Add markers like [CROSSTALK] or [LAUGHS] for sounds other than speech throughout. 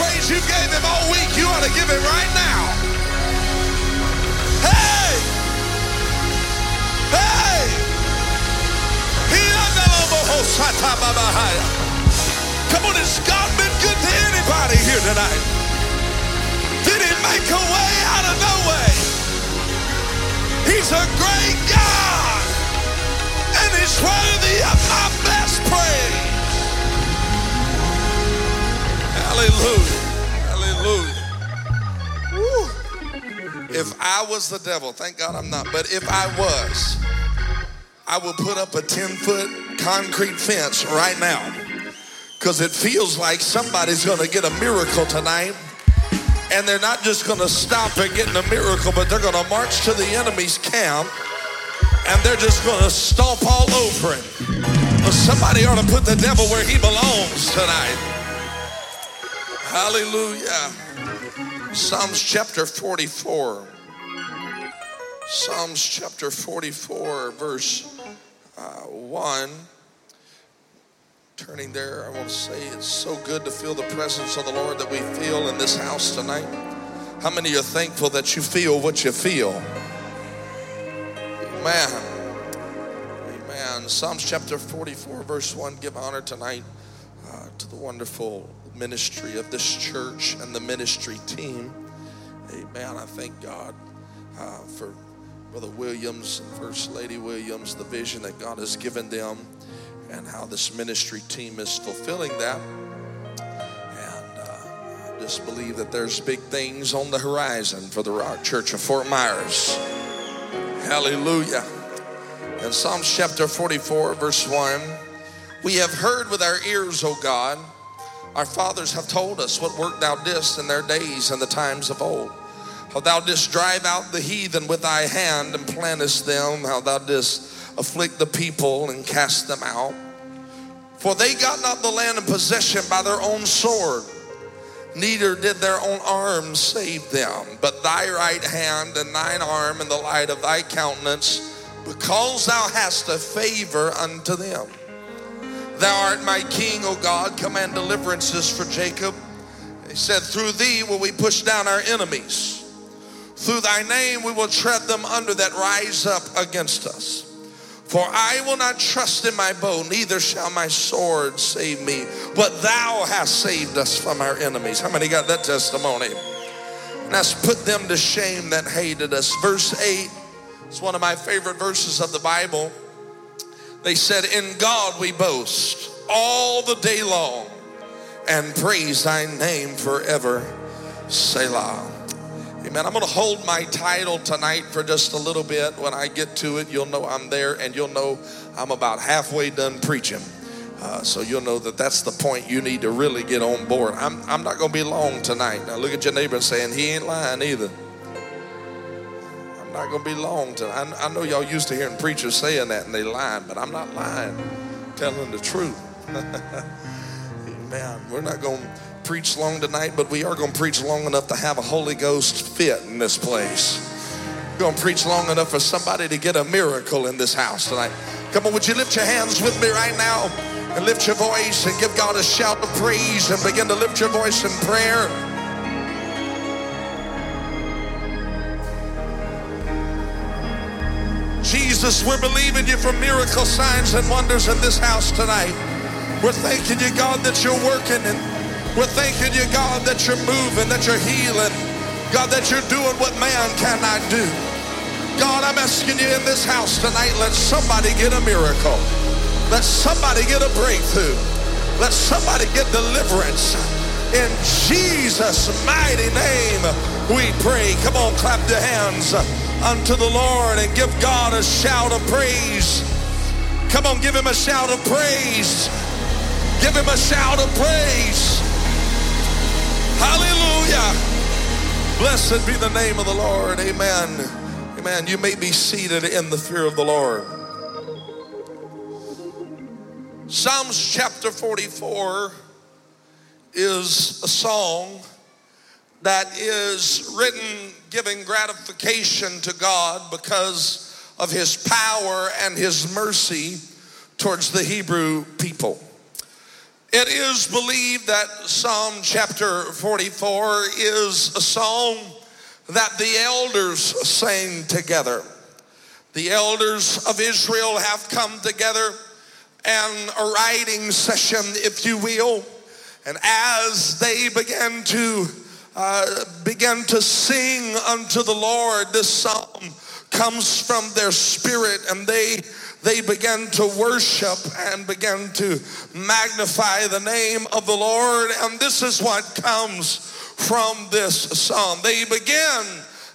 praise you gave him all week, you ought to give him right now. Hey! Hey! Come on, has God been good to anybody here tonight? Did he make a way out of no way? He's a great God, and he's worthy of my best praise. Hallelujah. Hallelujah. Woo. If I was the devil, thank God I'm not, but if I was, I would put up a 10 foot concrete fence right now because it feels like somebody's going to get a miracle tonight. And they're not just going to stop at getting a miracle, but they're going to march to the enemy's camp and they're just going to stomp all over him. Well, somebody ought to put the devil where he belongs tonight. Hallelujah. Psalms chapter 44. Psalms chapter 44, verse uh, 1. Turning there, I want to say it's so good to feel the presence of the Lord that we feel in this house tonight. How many are thankful that you feel what you feel? Amen. Amen. Psalms chapter 44, verse 1. Give honor tonight uh, to the wonderful ministry of this church and the ministry team. Amen. I thank God uh, for Brother Williams and First Lady Williams, the vision that God has given them, and how this ministry team is fulfilling that. And uh, I just believe that there's big things on the horizon for the Rock Church of Fort Myers. Hallelujah. In Psalms chapter 44, verse 1, we have heard with our ears, O God, our fathers have told us what work thou didst in their days and the times of old. How thou didst drive out the heathen with thy hand and plantest them, how thou didst afflict the people and cast them out. For they got not the land in possession by their own sword, neither did their own arm save them, but thy right hand and thine arm and the light of thy countenance, because thou hast a favor unto them. Thou art my king, O God, command deliverances for Jacob. He said, Through thee will we push down our enemies. Through thy name we will tread them under that rise up against us. For I will not trust in my bow, neither shall my sword save me. But thou hast saved us from our enemies. How many got that testimony? And hast put them to shame that hated us. Verse 8 is one of my favorite verses of the Bible. They said, In God we boast all the day long and praise thy name forever. Selah. Amen. I'm going to hold my title tonight for just a little bit. When I get to it, you'll know I'm there and you'll know I'm about halfway done preaching. Uh, so you'll know that that's the point you need to really get on board. I'm, I'm not going to be long tonight. Now look at your neighbor and saying, he ain't lying either. Not going to be long tonight. I, I know y'all used to hearing preachers saying that and they lying, but I'm not lying. I'm telling the truth. [LAUGHS] Amen. We're not going to preach long tonight, but we are going to preach long enough to have a Holy Ghost fit in this place. We're going to preach long enough for somebody to get a miracle in this house tonight. Come on, would you lift your hands with me right now and lift your voice and give God a shout of praise and begin to lift your voice in prayer? Jesus, we're believing you for miracle signs and wonders in this house tonight. We're thanking you, God, that you're working and we're thanking you, God, that you're moving, that you're healing, God, that you're doing what man cannot do. God, I'm asking you in this house tonight, let somebody get a miracle. Let somebody get a breakthrough. Let somebody get deliverance. In Jesus' mighty name, we pray. Come on, clap your hands unto the Lord and give God a shout of praise. Come on, give him a shout of praise. Give him a shout of praise. Hallelujah. Blessed be the name of the Lord. Amen. Amen. You may be seated in the fear of the Lord. Psalms chapter 44 is a song that is written giving gratification to God because of his power and his mercy towards the Hebrew people. It is believed that Psalm chapter 44 is a song that the elders sang together. The elders of Israel have come together and a writing session, if you will. And as they began to uh, began to sing unto the Lord, this psalm comes from their spirit, and they they began to worship and began to magnify the name of the Lord. And this is what comes from this psalm. They begin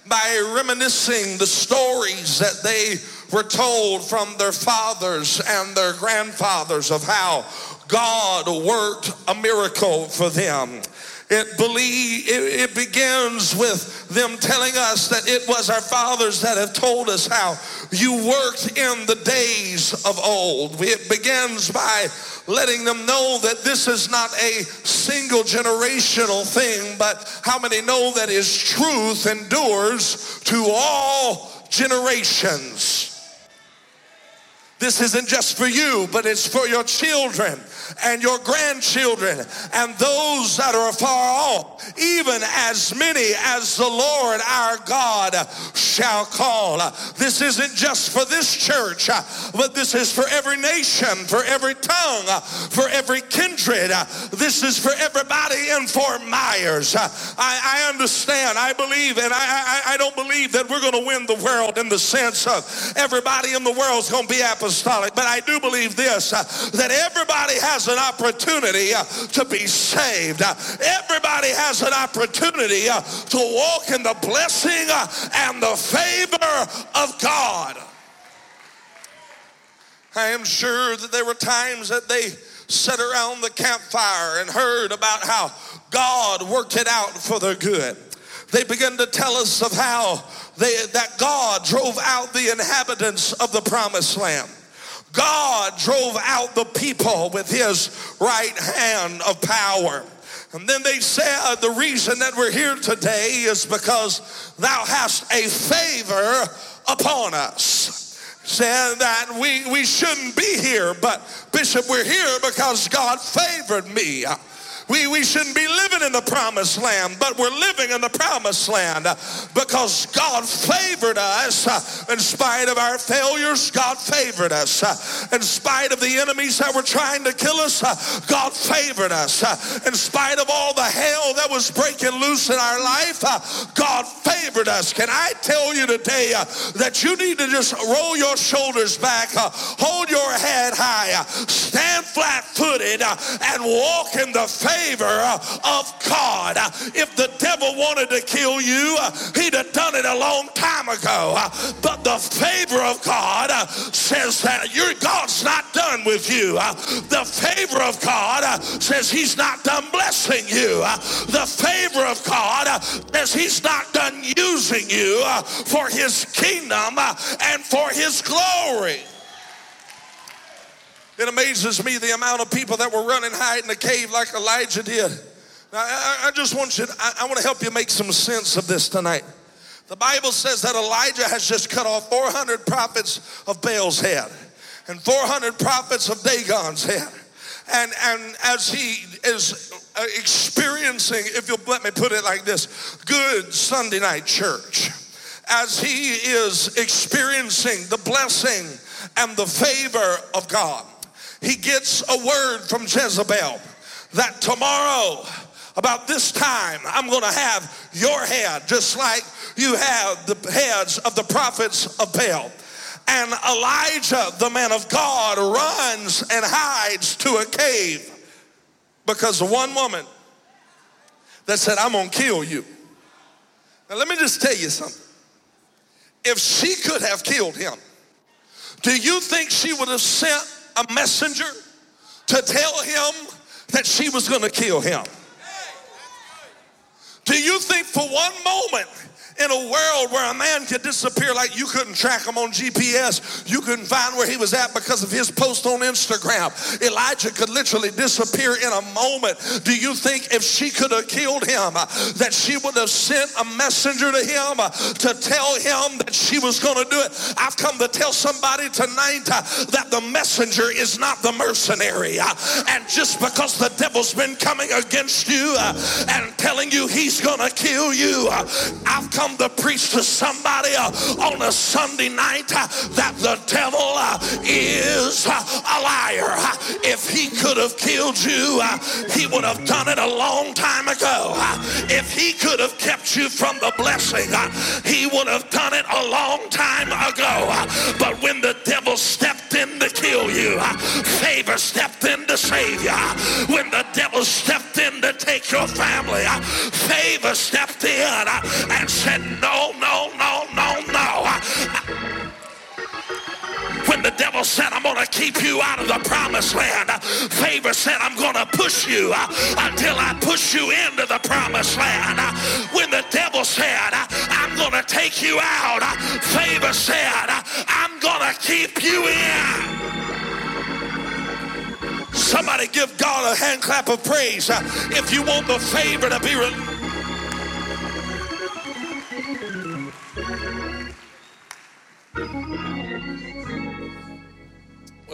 by reminiscing the stories that they were told from their fathers and their grandfathers of how God worked a miracle for them. It believe it, it, begins with them telling us that it was our fathers that have told us how you worked in the days of old. It begins by letting them know that this is not a single generational thing, but how many know that his truth endures to all generations. This isn't just for you, but it's for your children and your grandchildren and those that are far off, even as many as the Lord our God shall call. This isn't just for this church, but this is for every nation, for every tongue, for every kindred. This is for everybody in Fort Myers. I, I understand, I believe, and I, I, I don't believe that we're going to win the world in the sense of everybody in the world is going to be apostolic but I do believe this that everybody has an opportunity uh, to be saved. Uh, everybody has an opportunity uh, to walk in the blessing and the favor of God. I am sure that there were times that they sat around the campfire and heard about how God worked it out for their good. They began to tell us of how they, that God drove out the inhabitants of the promised land. God drove out the people with his right hand of power. And then they said, uh, The reason that we're here today is because thou hast a favor upon us. Said that we, we shouldn't be here, but Bishop, we're here because God favored me. We, we shouldn't be living in the promised land, but we're living in the promised land uh, because God favored us uh, in spite of our failures. God favored us uh, in spite of the enemies that were trying to kill us. God favored us in spite of all the hell that was breaking loose in our life. God favored us. Can I tell you today that you need to just roll your shoulders back, hold your head high, stand flat footed, and walk in the favor favor uh, of God. Uh, if the devil wanted to kill you, uh, he'd have done it a long time ago. But the favor of God says that your God's not done with you. The favor of God says he's not done blessing you. The favor of God says he's not done using you for his kingdom and for his glory. It amazes me the amount of people that were running hide in the cave like Elijah did. Now, I, I just want you, to, I, I want to help you make some sense of this tonight. The Bible says that Elijah has just cut off 400 prophets of Baal's head and 400 prophets of Dagon's head. And, and as he is uh, experiencing, if you'll let me put it like this, good Sunday night church, as he is experiencing the blessing and the favor of God, he gets a word from Jezebel that tomorrow, about this time, I'm going to have your head just like you have the heads of the prophets of Baal. And Elijah, the man of God, runs and hides to a cave because one woman that said, I'm going to kill you. Now, let me just tell you something. If she could have killed him, do you think she would have sent a messenger to tell him that she was going to kill him. Do you think for one moment in a world where a man could disappear like you couldn't track him on GPS, you couldn't find where he was at because of his post on Instagram. Elijah could literally disappear in a moment. Do you think if she could have killed him, uh, that she would have sent a messenger to him uh, to tell him that she was going to do it? I've come to tell somebody tonight uh, that the messenger is not the mercenary. And just because the devil's been coming against you and telling you he's going to kill you, I've come come to preach to somebody uh, on a Sunday night uh, that the devil uh, is uh, a liar. Uh, if he could have killed you, uh, he would have done it a long time ago. If he could have kept you from the blessing, he would have done it a long time ago. But when the devil stepped in to kill you, favor stepped in to save you. When the devil stepped in to take your family, favor stepped in and said, said, No, no, no, no, no. When the devil said, I'm going to keep you out of the promised land, favor said, I'm going to push you until I push you into the promised land. When the devil said, I'm going to take you out, favor said, I'm going to keep you in. Somebody give God a hand clap of praise if you want the favor to be.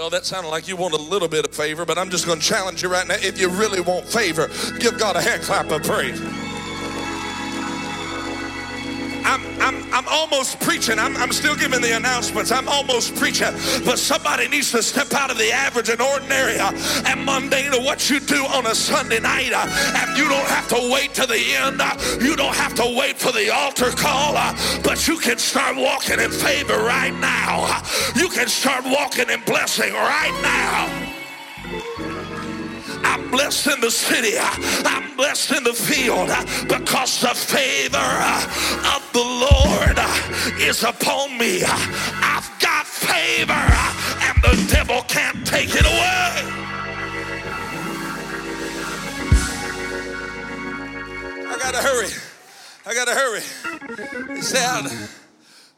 Well, that sounded like you want a little bit of favor, but I'm just going to challenge you right now. If you really want favor, give God a hand clap of praise. I'm, I'm, I'm almost preaching. I'm, I'm still giving the announcements. I'm almost preaching. But somebody needs to step out of the average and ordinary uh, and mundane of what you do on a Sunday night. Uh, and you don't have to wait to the end. Uh, you don't have to wait for the altar call. But you can start walking in favor right now. You can start walking in blessing right now. I'm blessed in the city. I'm blessed in the field because the favor of the Lord is upon me. I've got favor and the devil can't take it away. I gotta hurry. I gotta hurry. He said,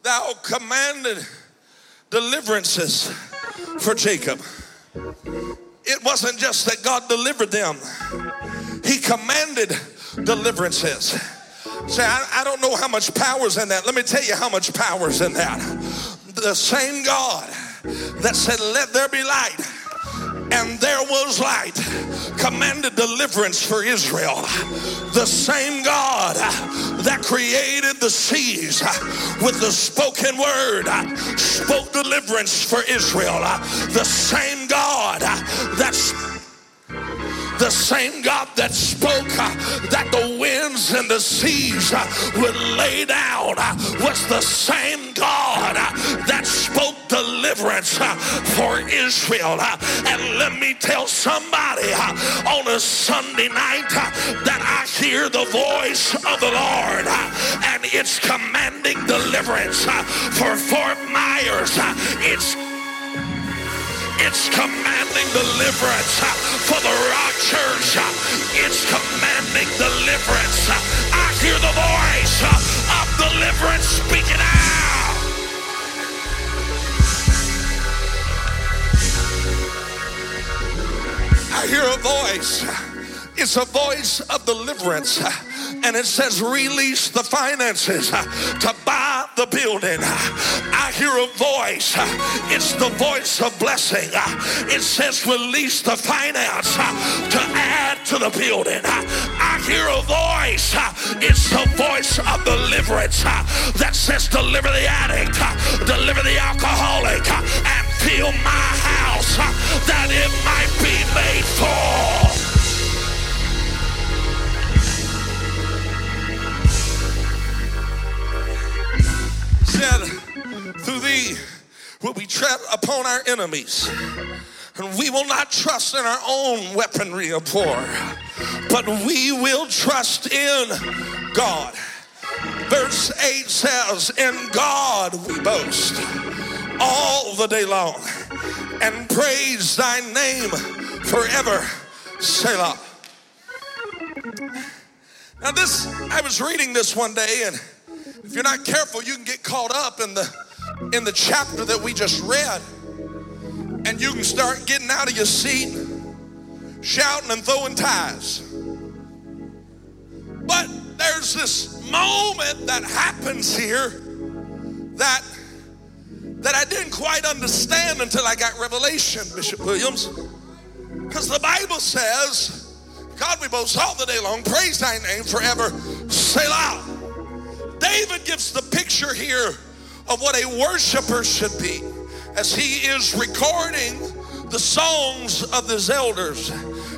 Thou commanded deliverances for Jacob it wasn't just that God delivered them, He commanded deliverances. Say, I, I don't know how much power's in that. Let me tell you how much power's in that. The same God that said, Let there be light and there was light, commanded deliverance for Israel. The same God that created the seas with the spoken word spoke deliverance for Israel. The same God that's the same God that spoke uh, that the winds and the seas uh, would lay down uh, was the same God uh, that spoke deliverance uh, for Israel. Uh, and let me tell somebody on a Sunday night that I hear the voice of the Lord and it's commanding deliverance for Fort Myers. It's it's commanding deliverance uh, for the Rock Church. Uh, it's commanding deliverance. Uh, I hear the voice of deliverance speaking out. I hear a voice. It's a voice of deliverance and it says release the finances to buy the building. I hear a voice. It's the voice of blessing. It says release the finance to add to the building. I hear a voice. It's the voice of deliverance that says deliver the addict, deliver the alcoholic, and fill my house that it might be made full. Through thee will we tread upon our enemies. And we will not trust in our own weaponry of war, but we will trust in God. Verse 8 says, In God we boast all the day long and praise thy name forever. Selah. Now, this, I was reading this one day and If you're not careful, you can get caught up in the in the chapter that we just read. And you can start getting out of your seat, shouting and throwing ties. But there's this moment that happens here that that I didn't quite understand until I got revelation, Bishop Williams. Because the Bible says, God, we boast all the day long, praise thy name forever, Selah. David gives the picture here of what a worshiper should be as he is recording the songs of his elders.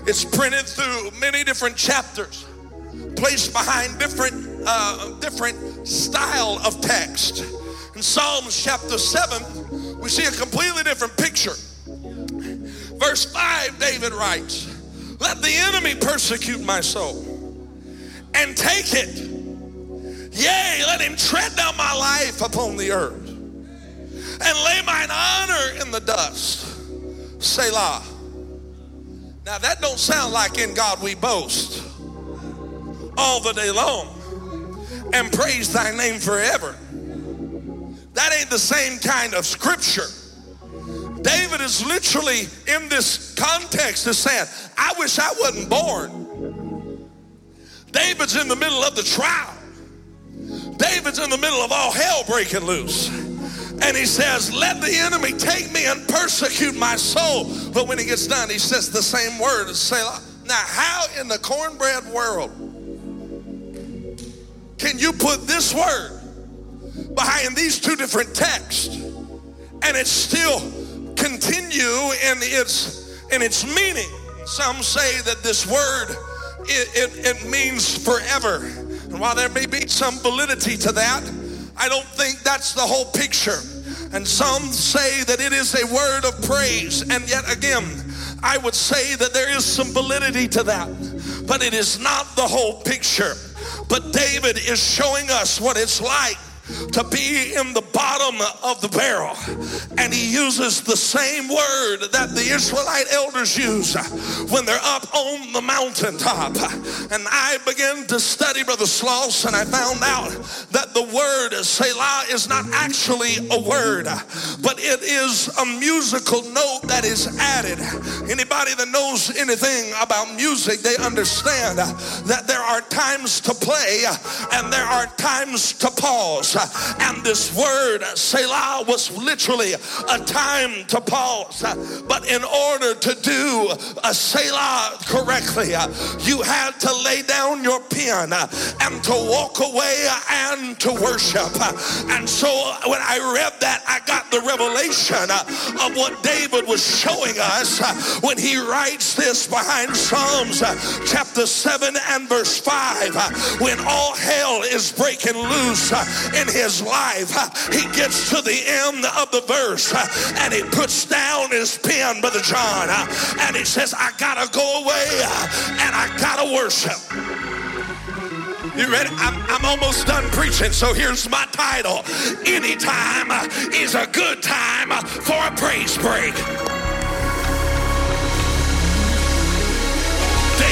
It's printed through many different chapters, placed behind different uh, different style of text. In Psalms chapter 7, we see a completely different picture. Verse 5, David writes, Let the enemy persecute my soul and take it. Yea, let him tread down my life upon the earth and lay mine honor in the dust. Selah. Now that don't sound like in God we boast all the day long and praise thy name forever. That ain't the same kind of scripture. David is literally in this context is saying, I wish I wasn't born. David's in the middle of the trial. David's in the middle of all hell breaking loose. And he says, Let the enemy take me and persecute my soul. But when he gets done, he says the same word, Selah. Now, how in the cornbread world can you put this word behind these two different texts and it still continue in its in its meaning some say that this word it, it, it means forever and while there may be some validity to that i don't think that's the whole picture. And some say that it is a word of praise. And yet again i would say that there is some validity to that. But it is not the whole picture. But david is showing us what it's like to be in the bottom of the barrel. And he uses the same word that the Israelite elders use when they're up on the mountaintop. And I began to study Brother Sloss and I found out that the word Selah is not actually a word, but it is a musical note that is added. Anybody that knows anything about music, they understand that there are times to play and there are times to pause. Uh, and this word, uh, Selah, was literally a time to pause. Uh, but in order to do a Selah correctly, you had to lay down your pen and to walk away and to worship. And so when I read that, I got the revelation of what David was showing us when he writes this behind Psalms chapter 7 and verse 5. When all hell is breaking loose in in his life, he gets to the end of the verse and he puts down his pen, Brother John, and he says, I gotta go away and I gotta worship. You ready? I'm, I'm, almost done preaching, so here's my title. Anytime is a good time for a praise break.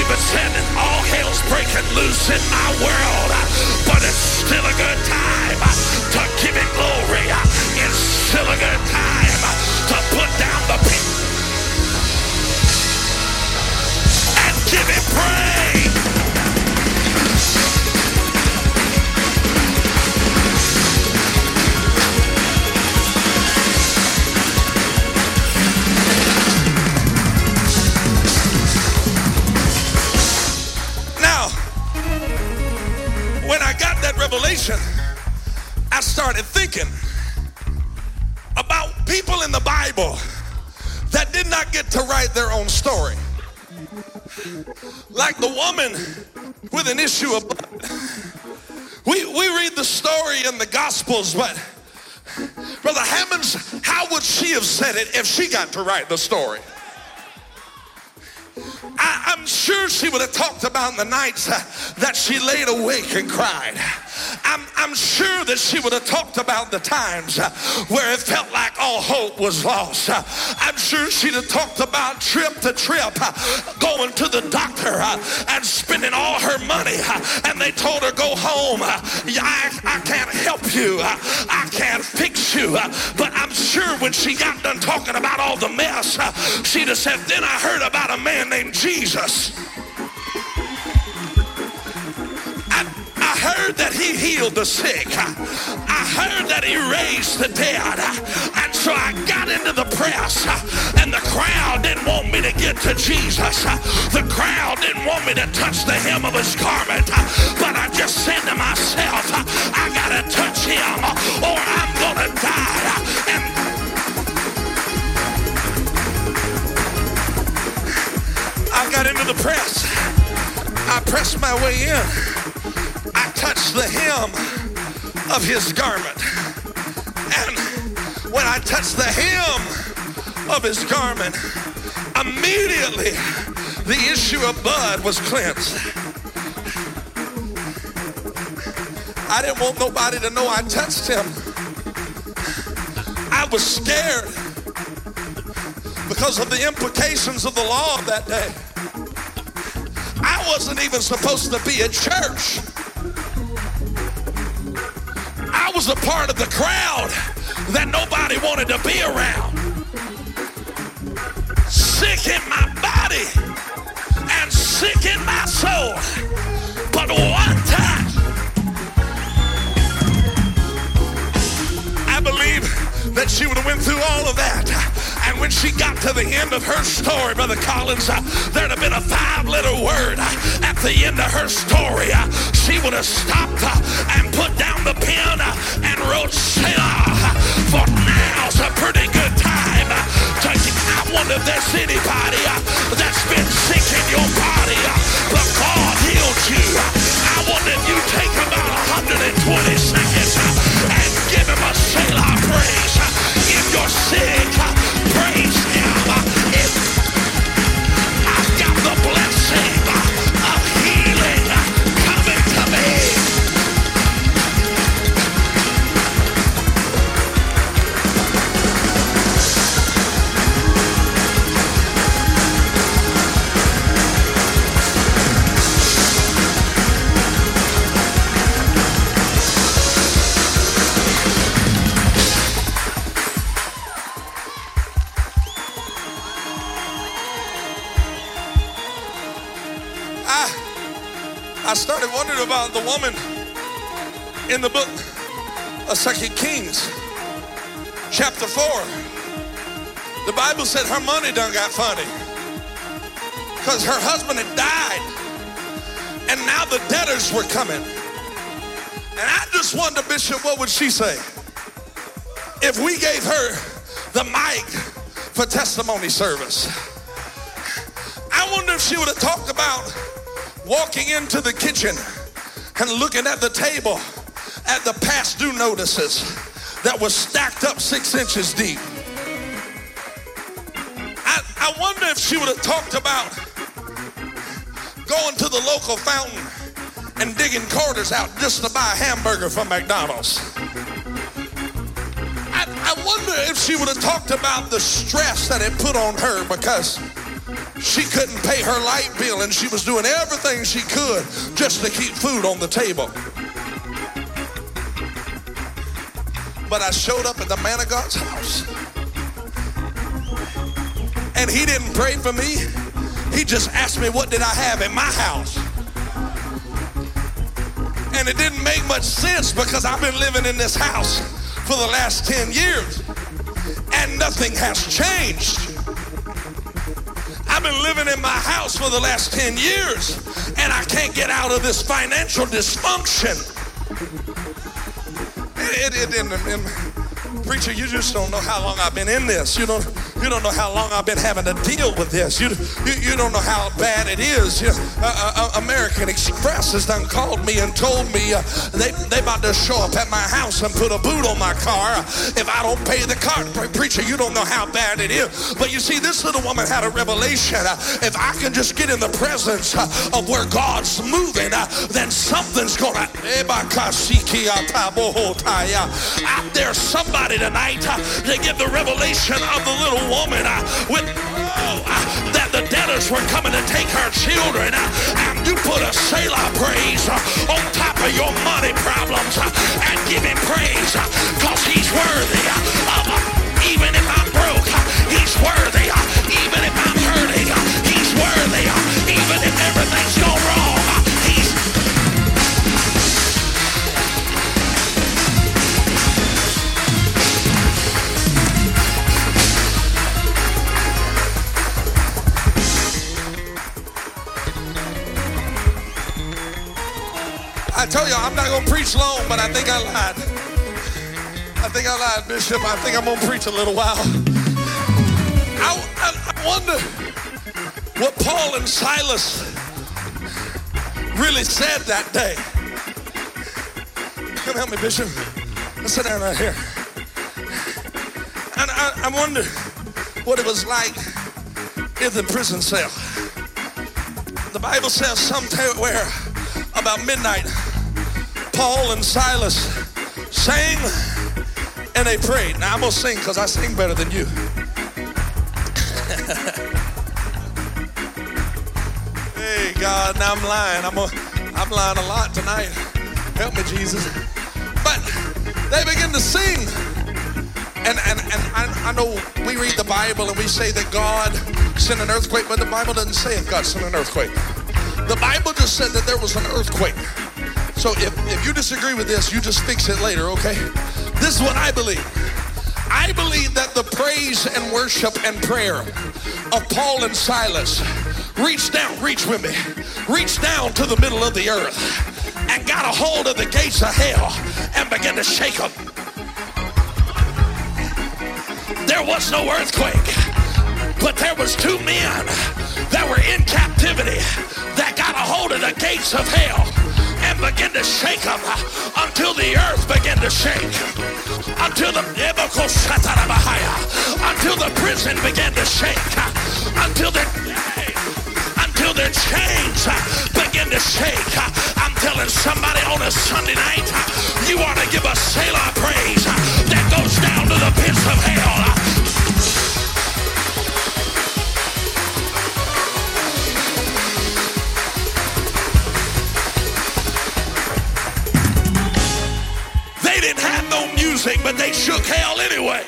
David said, all hell's breaking loose in my world, but it's still a good time to give it glory. It's still a good time to put down the pen and give it praise. Revelation, I started thinking about people in the Bible that did not get to write their own story. Like the woman with an issue of blood. We, we read the story in the Gospels, but Brother Hammonds, how would she have said it if she got to write the story? I, am sure she would have talked about the nights uh, that she laid awake and cried. I'm, I'm sure that she would have talked about the times uh, where it felt like all hope was lost. Uh, I'm sure she'd have talked about trip to trip, uh, going to the doctor and spending all her money. And they told her, go home. I, I can't help you. I can't fix you. But I'm sure when she got done talking about all the mess, she'd have said, then I heard about a man named Jesus. I heard that he healed the sick. I heard that he raised the dead. And so I got into the press and the crowd didn't want me to get to Jesus. The crowd didn't want me to touch the hem of his garment. But I just said to myself, I gotta touch him or I'm gonna die. And I got into the press. I pressed my way in I touched the hem of his garment. And when I touched the hem of his garment, immediately the issue of blood was cleansed. I didn't want nobody to know I touched him. I was scared because of the implications of the law of that day. I wasn't even supposed to be at church. I was a part of the crowd that nobody wanted to be around. Sick in my body and sick in my soul. But one time, I believe that she would have went through all of that when she got to the end of her story, Brother Collins, uh, there'd have been a five letter word uh, at the end of her story. Uh, she would have stopped uh, and put down the pen uh, and wrote Selah. For now's a pretty good time uh, to I wonder if there's anybody that's been sick in your body, 2 Kings chapter 4, the Bible said her money done got funny because her husband had died and now the debtors were coming. And I just wonder, Bishop, what would she say if we gave her the mic for testimony service? I wonder if she would have talked about walking into the kitchen and looking at the table at the past due notices that was stacked up six inches deep. I, I wonder if she would have talked about going to the local fountain and digging quarters out just to buy a hamburger from McDonald's. I, I wonder if she would have talked about the stress that it put on her because she couldn't pay her light bill and she was doing everything she could just to keep food on the table. But I showed up at the man of God's house. And he didn't pray for me. He just asked me, What did I have in my house? And it didn't make much sense because I've been living in this house for the last 10 years and nothing has changed. I've been living in my house for the last 10 years and I can't get out of this financial dysfunction. It, it, it, Preacher, you just don't know how long I've been in this. You don't, you don't know how long I've been having to deal with this. You, you, you don't know how bad it is. You, uh, uh, uh American Express has done called me and told me uh, they, they about to show up at my house and put a boot on my car if I don't pay the car. Preacher, you don't know how bad it is. But you see, this little woman had a revelation. Uh, if I can just get in the presence uh, of where God's moving, then something's going to... Out there, somebody tonight uh, to give the revelation of the little woman uh, with oh, that the debtors were coming to take her children. Uh, and you put a Selah praise uh, on top of your money problems and give him praise because he's worthy of even if I'm broke, he's worthy. Even if I'm hurting, he's worthy. I tell you, I'm not going to preach long, but I think I lied. I think I lied, Bishop. I think I'm to preach a little while. I, I, I wonder what Paul and Silas really said that day. Come help me, Bishop. Let's sit down right here. And I, I wonder what it was like in the prison cell. The Bible says somewhere about midnight, Paul and Silas sang and they prayed. Now I'm gonna sing because I sing better than you. [LAUGHS] hey God, now I'm lying. I'm, a, I'm lying a lot tonight. Help me, Jesus. But they begin to sing. And, and, and I, I know we read the Bible and we say that God sent an earthquake, but the Bible doesn't say if God sent an earthquake. The Bible just said that there was an earthquake. So if, if you disagree with this, you just fix it later, okay? This is what I believe. I believe that the praise and worship and prayer of Paul and Silas reached down, reach with me, reached down to the middle of the earth and got a hold of the gates of hell and began to shake them. There was no earthquake, but there was two men that were in captivity that got a hold of the gates of hell and uh, begin to shake until the earth began to shake. Until the until the prison began to shake. Until the until their chains uh, begin to shake. I'm telling somebody on a Sunday night, uh, you ought to give a Selah praise that goes down to the pits of hell. But they shook hell anyway.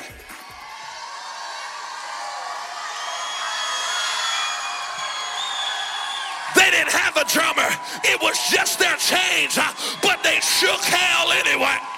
They didn't have a drummer. It was just their chains, but they shook hell anyway.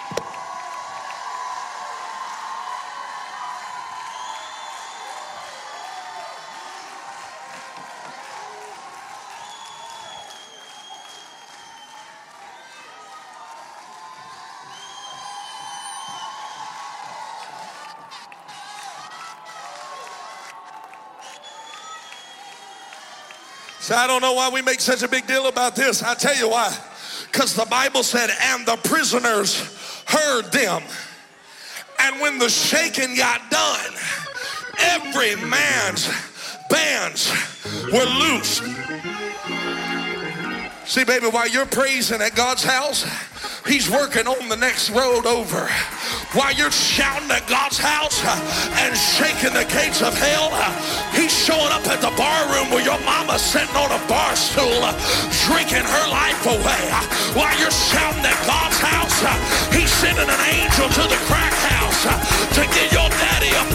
I don't know why we make such a big deal about this. I tell you why. Because the Bible said, and the prisoners heard them. And when the shaking got done, every man's bands were loosed. See, baby, while you're praising at God's house, He's working on the next road over while you're shouting at God's house uh, and shaking the gates of hell, uh, he's showing up at the bar room where your mama's sitting on a bar stool uh, drinking her life away. While you're shouting at God's house, he's sending an angel to the crack house to get your daddy up.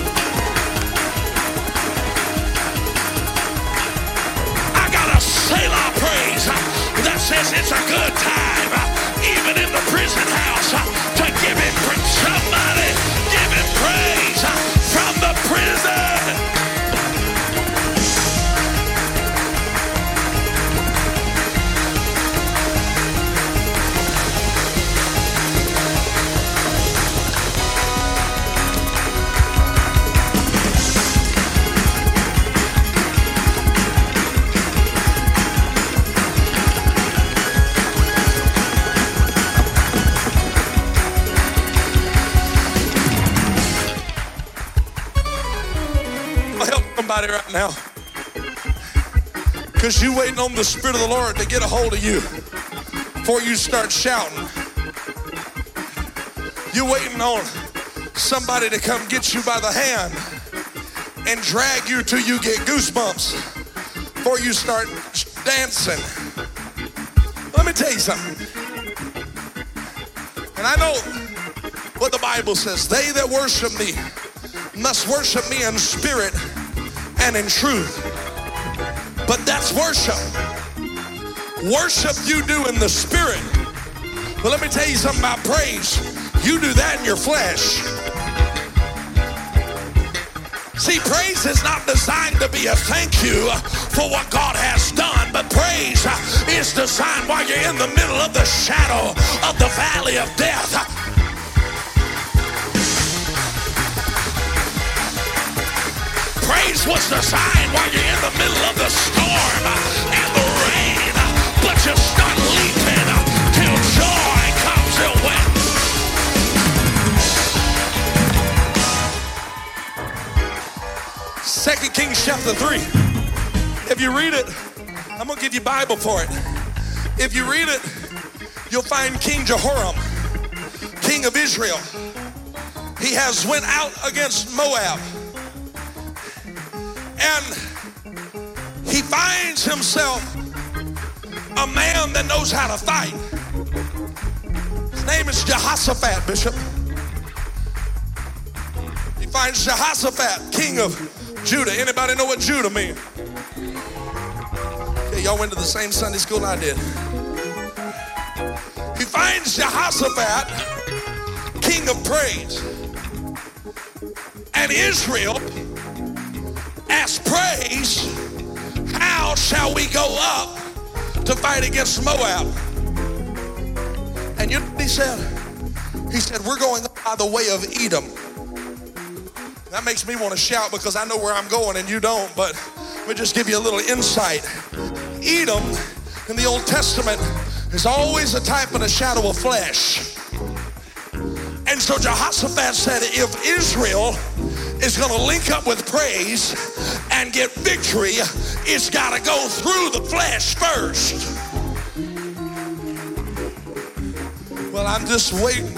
I got a Selah praise that says it's a good time, even in the prison house, uh, to give him Somebody give him praise uh, from the prison. Now. Because you waiting on the Spirit of the Lord to get a hold of you before you start shouting. You're waiting on somebody to come get you by the hand and drag you till you get goosebumps before you start dancing. Let me tell you something. And I know what the Bible says. They that worship me must worship me in spirit and in truth. But that's worship. Worship you do in the spirit. But let me tell you something about praise. You do that in your flesh. See, praise is not designed to be a thank you for what God has done, but praise is designed while you're in the middle of the shadow of the valley of death. Praise was sign while you're in the middle of the storm and the rain, but you start leaping till joy comes your way. Second Kings chapter 3. If you read it, I'm gonna give you Bible for it. If you read it, you'll find King Jehoram, king of Israel. He has went out against Moab. And he finds himself a man that knows how to fight. His name is Jehoshaphat, Bishop. He finds Jehoshaphat, king of Judah. Anybody know what Judah means? Okay, y'all went to the same Sunday school I did. He finds Jehoshaphat, king of praise. And Israel asks praise, how shall we go up to fight against Moab? And you know what he said? He said, we're going by the way of Edom. That makes me want to shout because I know where I'm going and you don't, but let me just give you a little insight. Edom in the Old Testament is always a type and a shadow of flesh. And so Jehoshaphat said, if Israel is going to link up with praise and get victory, it's got to go through the flesh first. Well, I'm just waiting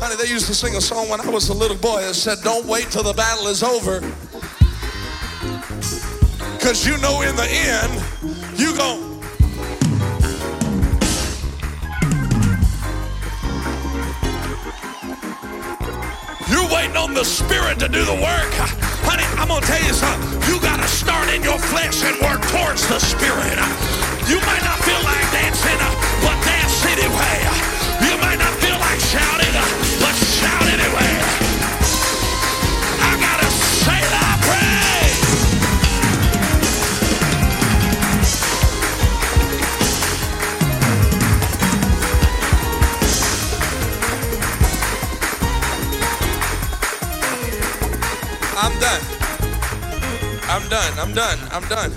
Honey, they used to sing a song when I was a little boy that said, Don't wait till the battle is over. Because you know in the end, you go. You're waiting on the Spirit to do the work. Honey, I'm going to tell you something. You got to start in your flesh and work towards the Spirit. You might not feel like dancing, but I'm done. I'm done.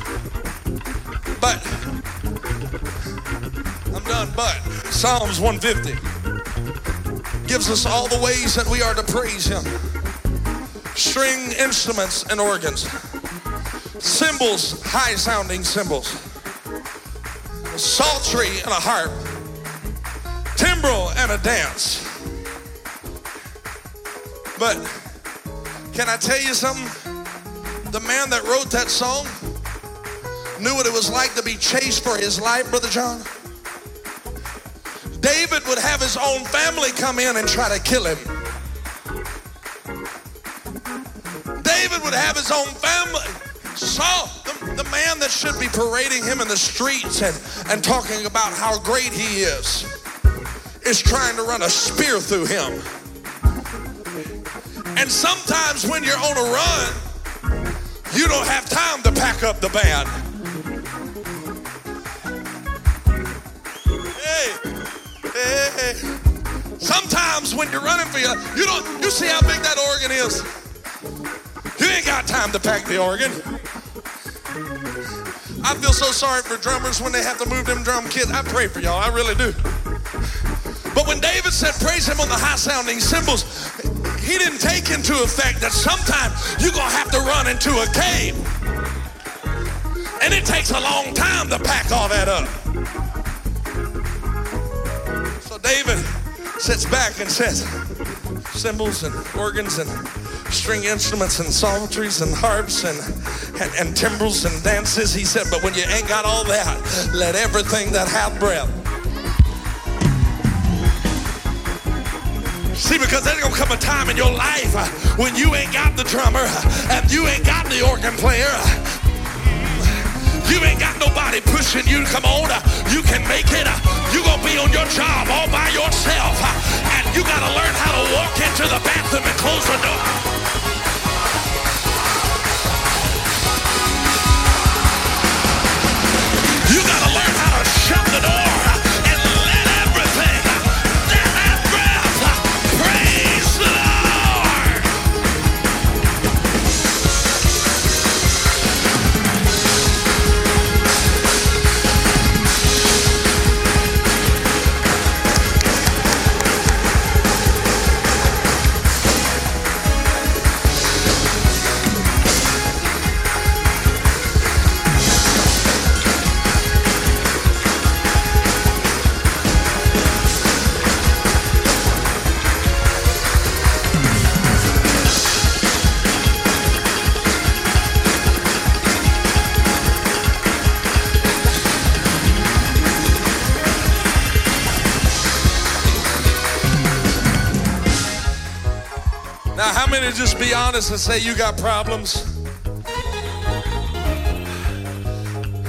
But I'm done. But Psalms 150 gives us all the ways that we are to praise Him string instruments and organs, cymbals, high sounding cymbals, a psaltery and a harp, timbrel and a dance. But can I tell you something? The man that wrote that song knew what it was like to be chased for his life, Brother John. David would have his own family come in and try to kill him. David would have his own family. Saul, the, the man that should be parading him in the streets and, and talking about how great he is, is trying to run a spear through him. And sometimes when you're on a run, you don't have time to pack up the band. Hey, hey. Sometimes when you're running for your, you don't, you see how big that organ is. You ain't got time to pack the organ. I feel so sorry for drummers when they have to move them drum kits. I pray for y'all, I really do. But when David said, praise him on the high sounding cymbals, he didn't take into effect that sometimes you're going to have to run into a cave. And it takes a long time to pack all that up. So David sits back and says, cymbals and organs and string instruments and psalteries and harps and, and, and timbrels and dances. He said, but when you ain't got all that, let everything that hath breath See, because there's gonna come a time in your life uh, when you ain't got the drummer uh, and you ain't got the organ player. You ain't got nobody pushing you. To come on, uh, you can make it. You're gonna be on your job all by yourself, and you gotta learn how to walk into the bathroom and close the door. Be honest and say you got problems?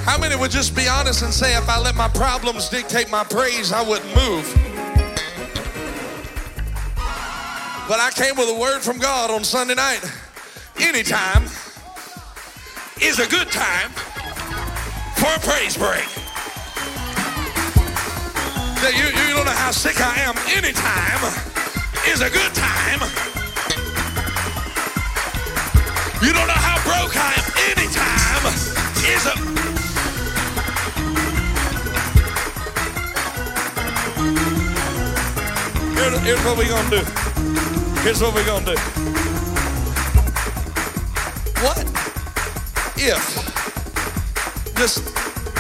How many would just be honest and say if I let my problems dictate my praise, I wouldn't move? But I came with a word from God on Sunday night. Anytime is a good time for a praise break. You, you don't know how sick I am. Anytime is a good time you don't know how broke I am. Anytime is a. Here, here's what we're to do. Here's what we're to do. What if, just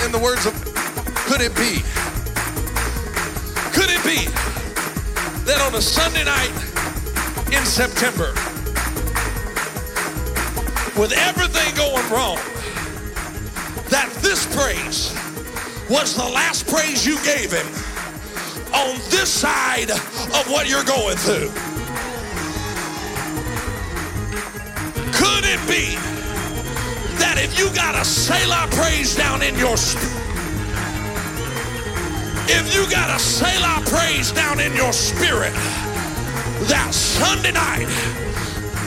in the words of, could it be? Could it be that on a Sunday night in September, with everything going wrong, that this praise was the last praise you gave him on this side of what you're going through. Could it be that if you got a Selah praise down in your spirit, if you got a Selah praise down in your spirit, that Sunday night,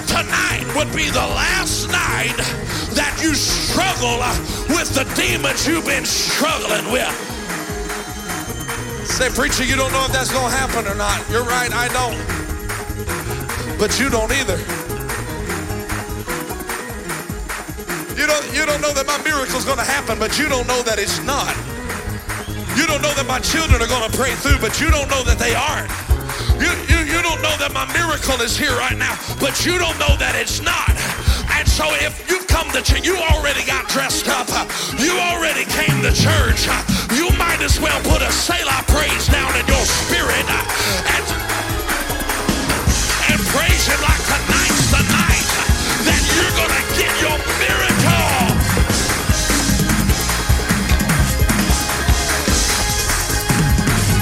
tonight would be the last night that you struggle with the demons you've been struggling with. Say, preacher, you don't know if that's going to happen or not. You're right, I don't. But you don't either. You don't, you don't know that my miracle's is going to happen, but you don't know that it's not. You don't know that my children are going to pray through, but you don't know that they aren't. You, you, you don't know that my miracle is here right now, but you don't know that it's not. And so if you've come to church, you already got dressed up. You already came to church. You might as well put a Selah praise down in your spirit and, and praise him like tonight's the night that you're going to get your miracle.